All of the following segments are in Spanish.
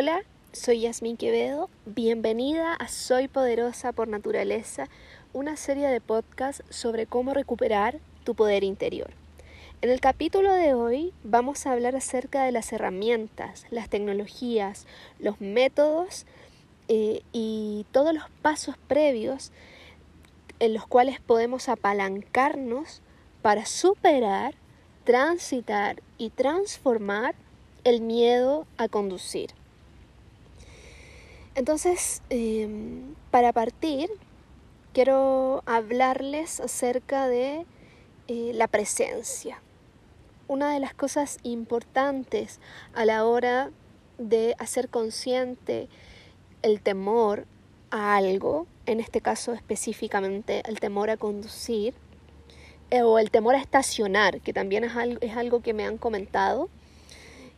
Hola, soy Yasmín Quevedo. Bienvenida a Soy Poderosa por Naturaleza, una serie de podcasts sobre cómo recuperar tu poder interior. En el capítulo de hoy vamos a hablar acerca de las herramientas, las tecnologías, los métodos eh, y todos los pasos previos en los cuales podemos apalancarnos para superar, transitar y transformar el miedo a conducir. Entonces, em, para partir, quiero hablarles acerca de eh, la presencia. Una de las cosas importantes a la hora de hacer consciente el temor a algo, en este caso específicamente el temor a conducir, eh, o el temor a estacionar, que también es algo, que me han comentado,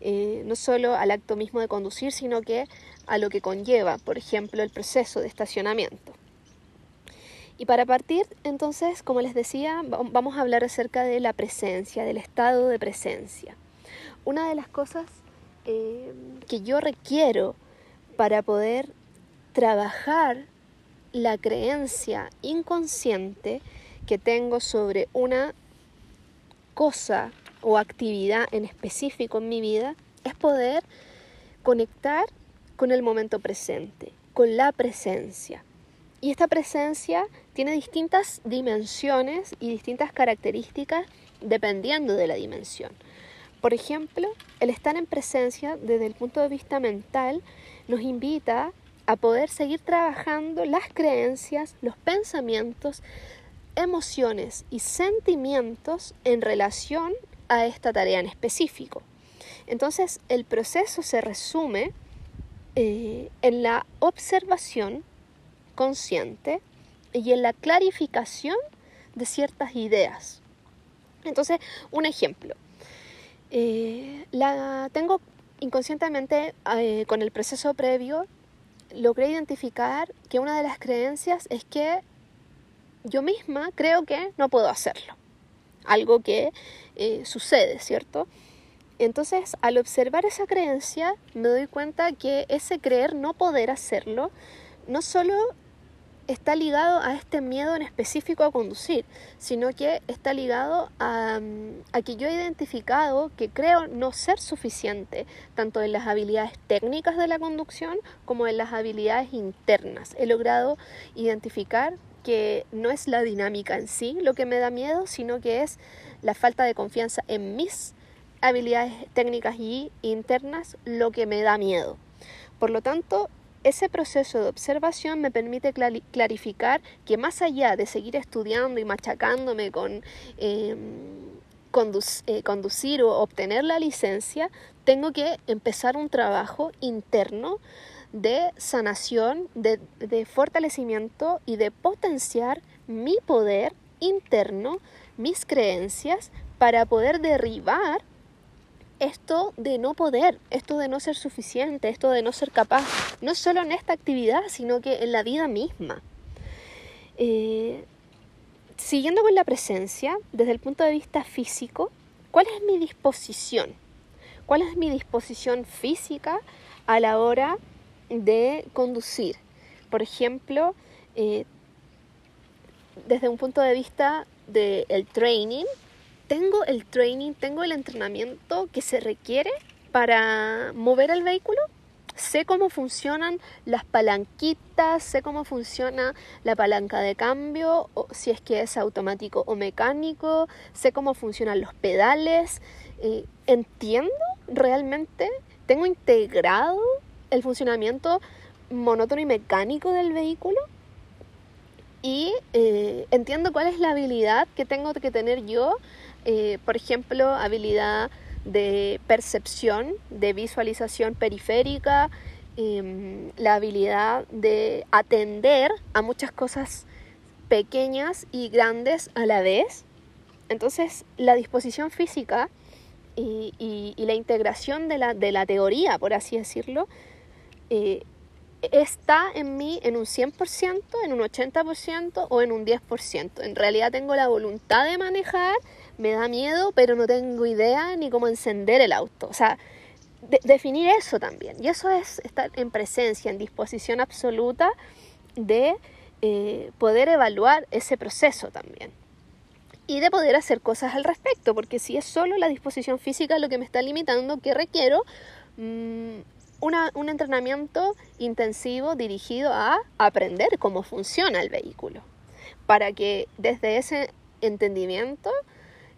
eh, no solo al acto mismo de conducir, sino que a lo que conlleva, por ejemplo, el proceso de estacionamiento. Y para partir, entonces, como les decía, vamos a hablar acerca de la presencia, del estado de presencia. Una de las cosas eh, que yo requiero para poder trabajar la creencia inconsciente que tengo sobre una cosa o actividad en específico en mi vida es poder conectar con el momento presente, con la presencia. Y esta presencia tiene distintas dimensiones y distintas características dependiendo de la dimensión. Por ejemplo, el estar en presencia desde el punto de vista mental nos invita a poder seguir trabajando las creencias, los pensamientos, emociones y sentimientos en relación a esta tarea en específico. Entonces el proceso se resume eh, en la observación consciente y en la clarificación de ciertas ideas. Entonces, un ejemplo. Eh, la tengo inconscientemente eh, con el proceso previo, logré identificar que una de las creencias es que yo misma creo que no puedo hacerlo. Algo que sucede, ¿cierto? Entonces, al observar esa creencia, me doy cuenta que ese creer no poder hacerlo no solo está ligado a este miedo en específico a conducir, sino que está ligado a, mm, a, que yo he identificado que creo no ser suficiente, tanto en las habilidades técnicas de la conducción como en las habilidades internas. He logrado identificar que no es la dinámica en sí lo que me da miedo, sino que es la falta de confianza en mis habilidades técnicas y internas lo que me da miedo. Por lo tanto, ese proceso de observación me permite clarificar que más allá de seguir estudiando y machacándome con em, eh, conducir o obtener la licencia, tengo que empezar un trabajo interno de sanación, de, de fortalecimiento y de potenciar mi poder interno, mis creencias, para poder derribar esto de no poder, esto de no ser suficiente, esto de no ser capaz, no solo en esta actividad, sino que en la vida misma. Eh, siguiendo con la presencia, desde el punto de vista físico, ¿cuál es mi disposición? ¿Cuál es mi disposición física a la hora de conducir? Por ejemplo, eh, desde un punto de vista del training, tengo el training, tengo el entrenamiento que se requiere para mover el vehículo. Sé cómo funcionan las palanquitas, sé cómo funciona la palanca de cambio, o si es que es automático o mecánico, sé cómo funcionan los pedales. Eh, entiendo realmente, tengo integrado el funcionamiento monótono y mecánico del vehículo y eh, entiendo cuál es la habilidad que tengo que tener yo eh, por ejemplo, habilidad de percepción, de visualización periférica, em, la habilidad de atender a muchas cosas pequeñas y grandes a la vez. Entonces, la disposición física y, la integración de la, de la, teoría, por así decirlo, eh, está en mí en un 100%, en un 80% o en un 10%. En realidad tengo la voluntad de manejar me da miedo, pero no tengo idea ni cómo encender el auto. O sea, definir eso también. Y eso es estar en presencia, en disposición absoluta de eh, poder evaluar ese proceso también. Y de poder hacer cosas al respecto, porque si es solo la disposición física lo que me está limitando, que requiero mm, un entrenamiento intensivo dirigido a aprender cómo funciona el vehículo, para que desde ese entendimiento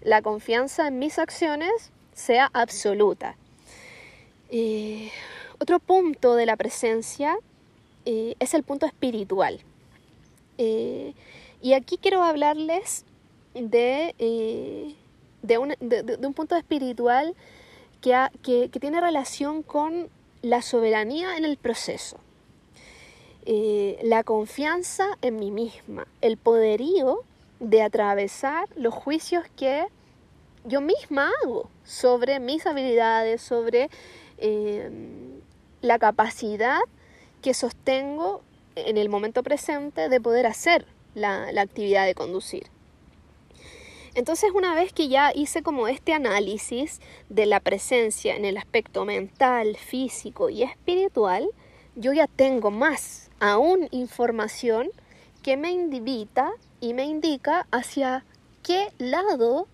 la confianza en mis acciones sea absoluta. Eh, otro punto de la presencia eh, es el punto espiritual. Eh, y aquí quiero hablarles de, de, un, punto espiritual que, que tiene relación con la soberanía en el proceso, eh, la confianza en mí misma, el poderío de atravesar los juicios que yo misma hago sobre mis habilidades, sobre em, la capacidad que sostengo en el momento presente de poder hacer la actividad de conducir. Entonces una vez que ya hice como este análisis de la presencia en el aspecto mental, físico y espiritual, yo ya tengo más aún información que me invita y me indica hacia qué lado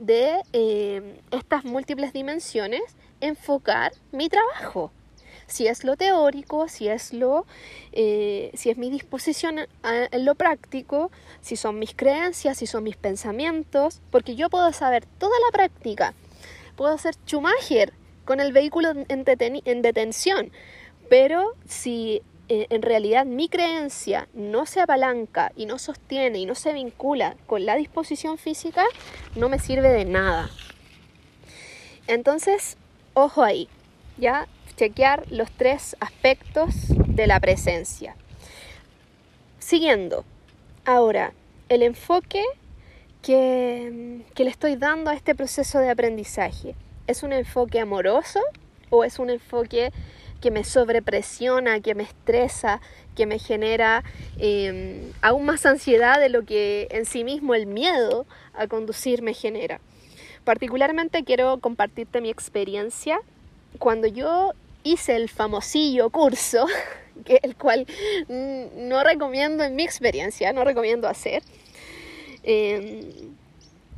de eh, estas múltiples dimensiones enfocar mi trabajo. Si es lo teórico, si es lo, eh, si es mi disposición en lo práctico, si son mis creencias, si son mis pensamientos, porque yo puedo saber toda la práctica, puedo ser Schumacher con el vehículo en, detención, pero si eh, en realidad mi creencia no se apalanca y no sostiene y no se vincula con la disposición física, no me sirve de nada. Entonces, ojo ahí, ya chequear los tres aspectos de la presencia. Siguiendo, ahora, el enfoque que, que, le estoy dando a este proceso de aprendizaje, ¿es un enfoque amoroso o es un enfoque que me sobrepresiona, que me estresa, que me genera em, aún más ansiedad de lo que en sí mismo el miedo a conducir me genera? Particularmente quiero compartirte mi experiencia cuando yo hice el famosillo curso, el cual no recomiendo en mi experiencia, no recomiendo hacer. Em,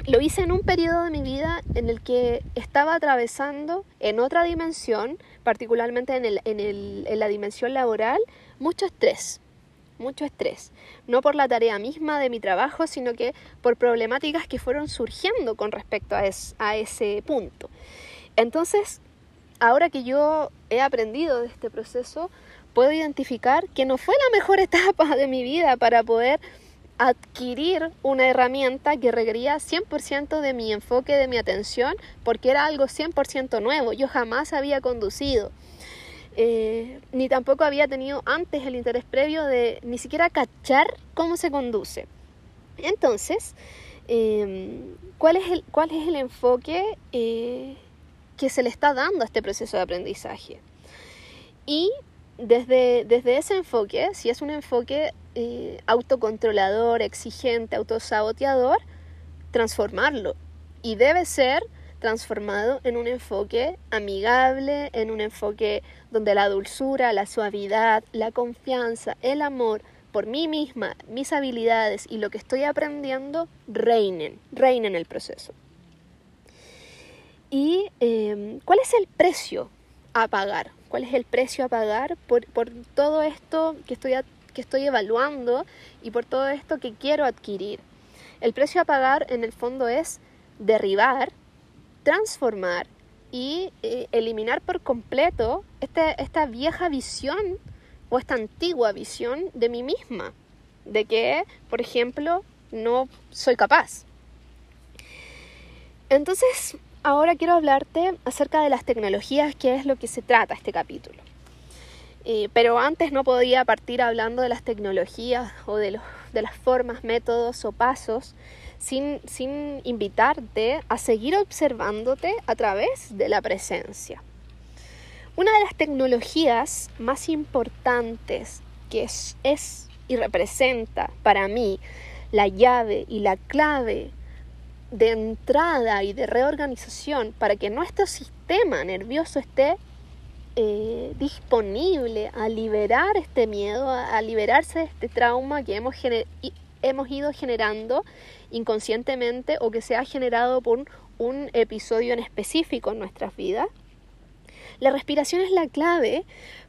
lo hice en un periodo de mi vida en el que estaba atravesando en otra dimensión, particularmente en, el, en, el, en la dimensión laboral, mucho estrés, mucho estrés. No por la tarea misma de mi trabajo, sino que por problemáticas que fueron surgiendo con respecto a, a ese punto. Entonces, ahora que yo he aprendido de este proceso, puedo identificar que no fue la mejor etapa de mi vida para poder adquirir una herramienta que requería 100% de mi enfoque, de mi atención, porque era algo 100% nuevo. Yo jamás había conducido, eh, ni tampoco había tenido antes el interés previo de ni siquiera cachar cómo se conduce. Entonces, em, ¿cuál, es el, ¿cuál es el enfoque? Eh, que se le está dando a este proceso de aprendizaje. Y desde, desde ese enfoque, si es un enfoque eh, autocontrolador, exigente, autosaboteador, transformarlo. Y debe ser transformado en un enfoque amigable, en un enfoque donde la dulzura, la suavidad, la confianza, el amor por mí misma, mis habilidades y lo que estoy aprendiendo reinen, reinen el proceso. ¿Y em, cuál es el precio a pagar? ¿Cuál es el precio a pagar por, todo esto que estoy, que estoy evaluando y por todo esto que quiero adquirir? El precio a pagar en el fondo es derribar, transformar y eh, eliminar por completo este, esta vieja visión o esta antigua visión de mí misma, de que, por ejemplo, no soy capaz. Entonces, ahora quiero hablarte acerca de las tecnologías, que es lo que se trata este capítulo. Eh, pero antes no podía partir hablando de las tecnologías o de, de las formas, métodos o pasos sin, sin invitarte a seguir observándote a través de la presencia. Una de las tecnologías más importantes que es, es y representa para mí la llave y la clave de entrada y de reorganización para que nuestro sistema nervioso esté eh, disponible a liberar este miedo, a, liberarse de este trauma que hemos, hemos ido generando inconscientemente o que se ha generado por un episodio en específico en nuestras vidas. La respiración es la clave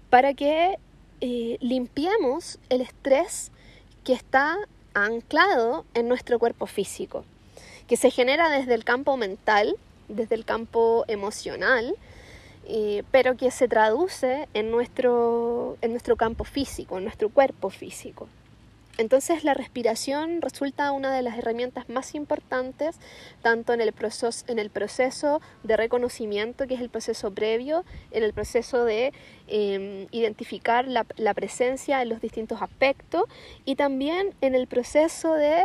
para que eh, limpiemos el estrés que está anclado en nuestro cuerpo físico, que se genera desde el campo mental, desde el campo emocional, eh, pero que se traduce en nuestro, en nuestro campo físico, en nuestro cuerpo físico. Entonces la respiración resulta una de las herramientas más importantes, tanto en el, proceso, en el proceso de reconocimiento, que es el proceso previo, en el proceso de em, identificar la, presencia en los distintos aspectos y también en el proceso de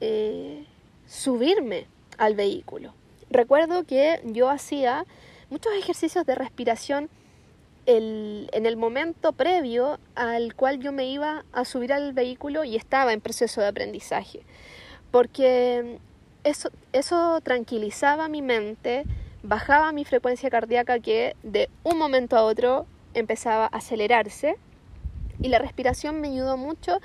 eh, subirme al vehículo. Recuerdo que yo hacía muchos ejercicios de respiración en el momento previo al cual yo me iba a subir al vehículo y estaba en proceso de aprendizaje. Porque eso, eso tranquilizaba mi mente, bajaba mi frecuencia cardíaca que de un momento a otro empezaba a acelerarse y la respiración me ayudó mucho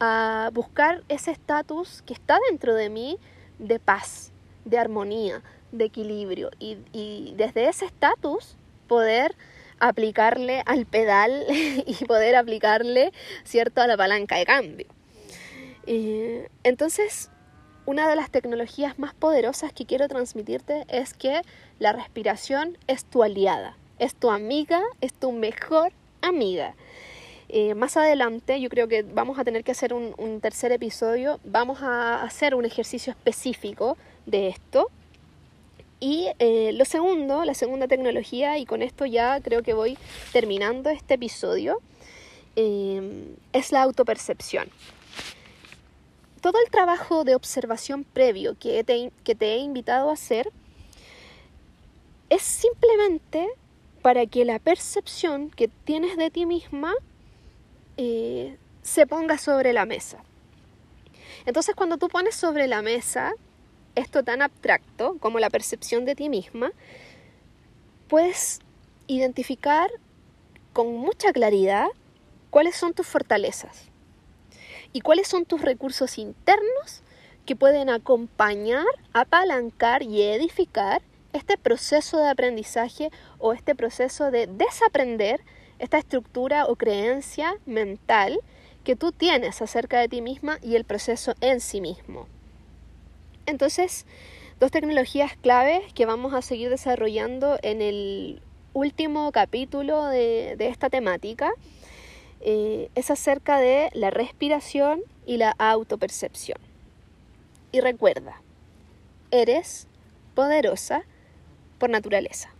a buscar ese estatus que está dentro de mí de paz, de armonía, de equilibrio y, desde ese estatus poder aplicarle al pedal y poder aplicarle, ¿cierto?, a la palanca de cambio. Entonces, una de las tecnologías más poderosas que quiero transmitirte es que la respiración es tu aliada, es tu amiga, es tu mejor amiga. Eh, más adelante, yo creo que vamos a tener que hacer un tercer episodio, vamos a hacer un ejercicio específico de esto, y eh, lo segundo, la segunda tecnología, y con esto ya creo que voy terminando este episodio, eh, es la autopercepción. Todo el trabajo de observación previo que te, que te he invitado a hacer es simplemente para que la percepción que tienes de ti misma eh, se ponga sobre la mesa. Entonces cuando tú pones sobre la mesa esto tan abstracto como la percepción de ti misma, puedes identificar con mucha claridad cuáles son tus fortalezas y cuáles son tus recursos internos que pueden acompañar, apalancar y edificar este proceso de aprendizaje o este proceso de desaprender esta estructura o creencia mental que tú tienes acerca de ti misma y el proceso en sí mismo. Entonces, dos tecnologías claves que vamos a seguir desarrollando en el último capítulo de, esta temática eh, es acerca de la respiración y la autopercepción. Y recuerda, eres poderosa por naturaleza.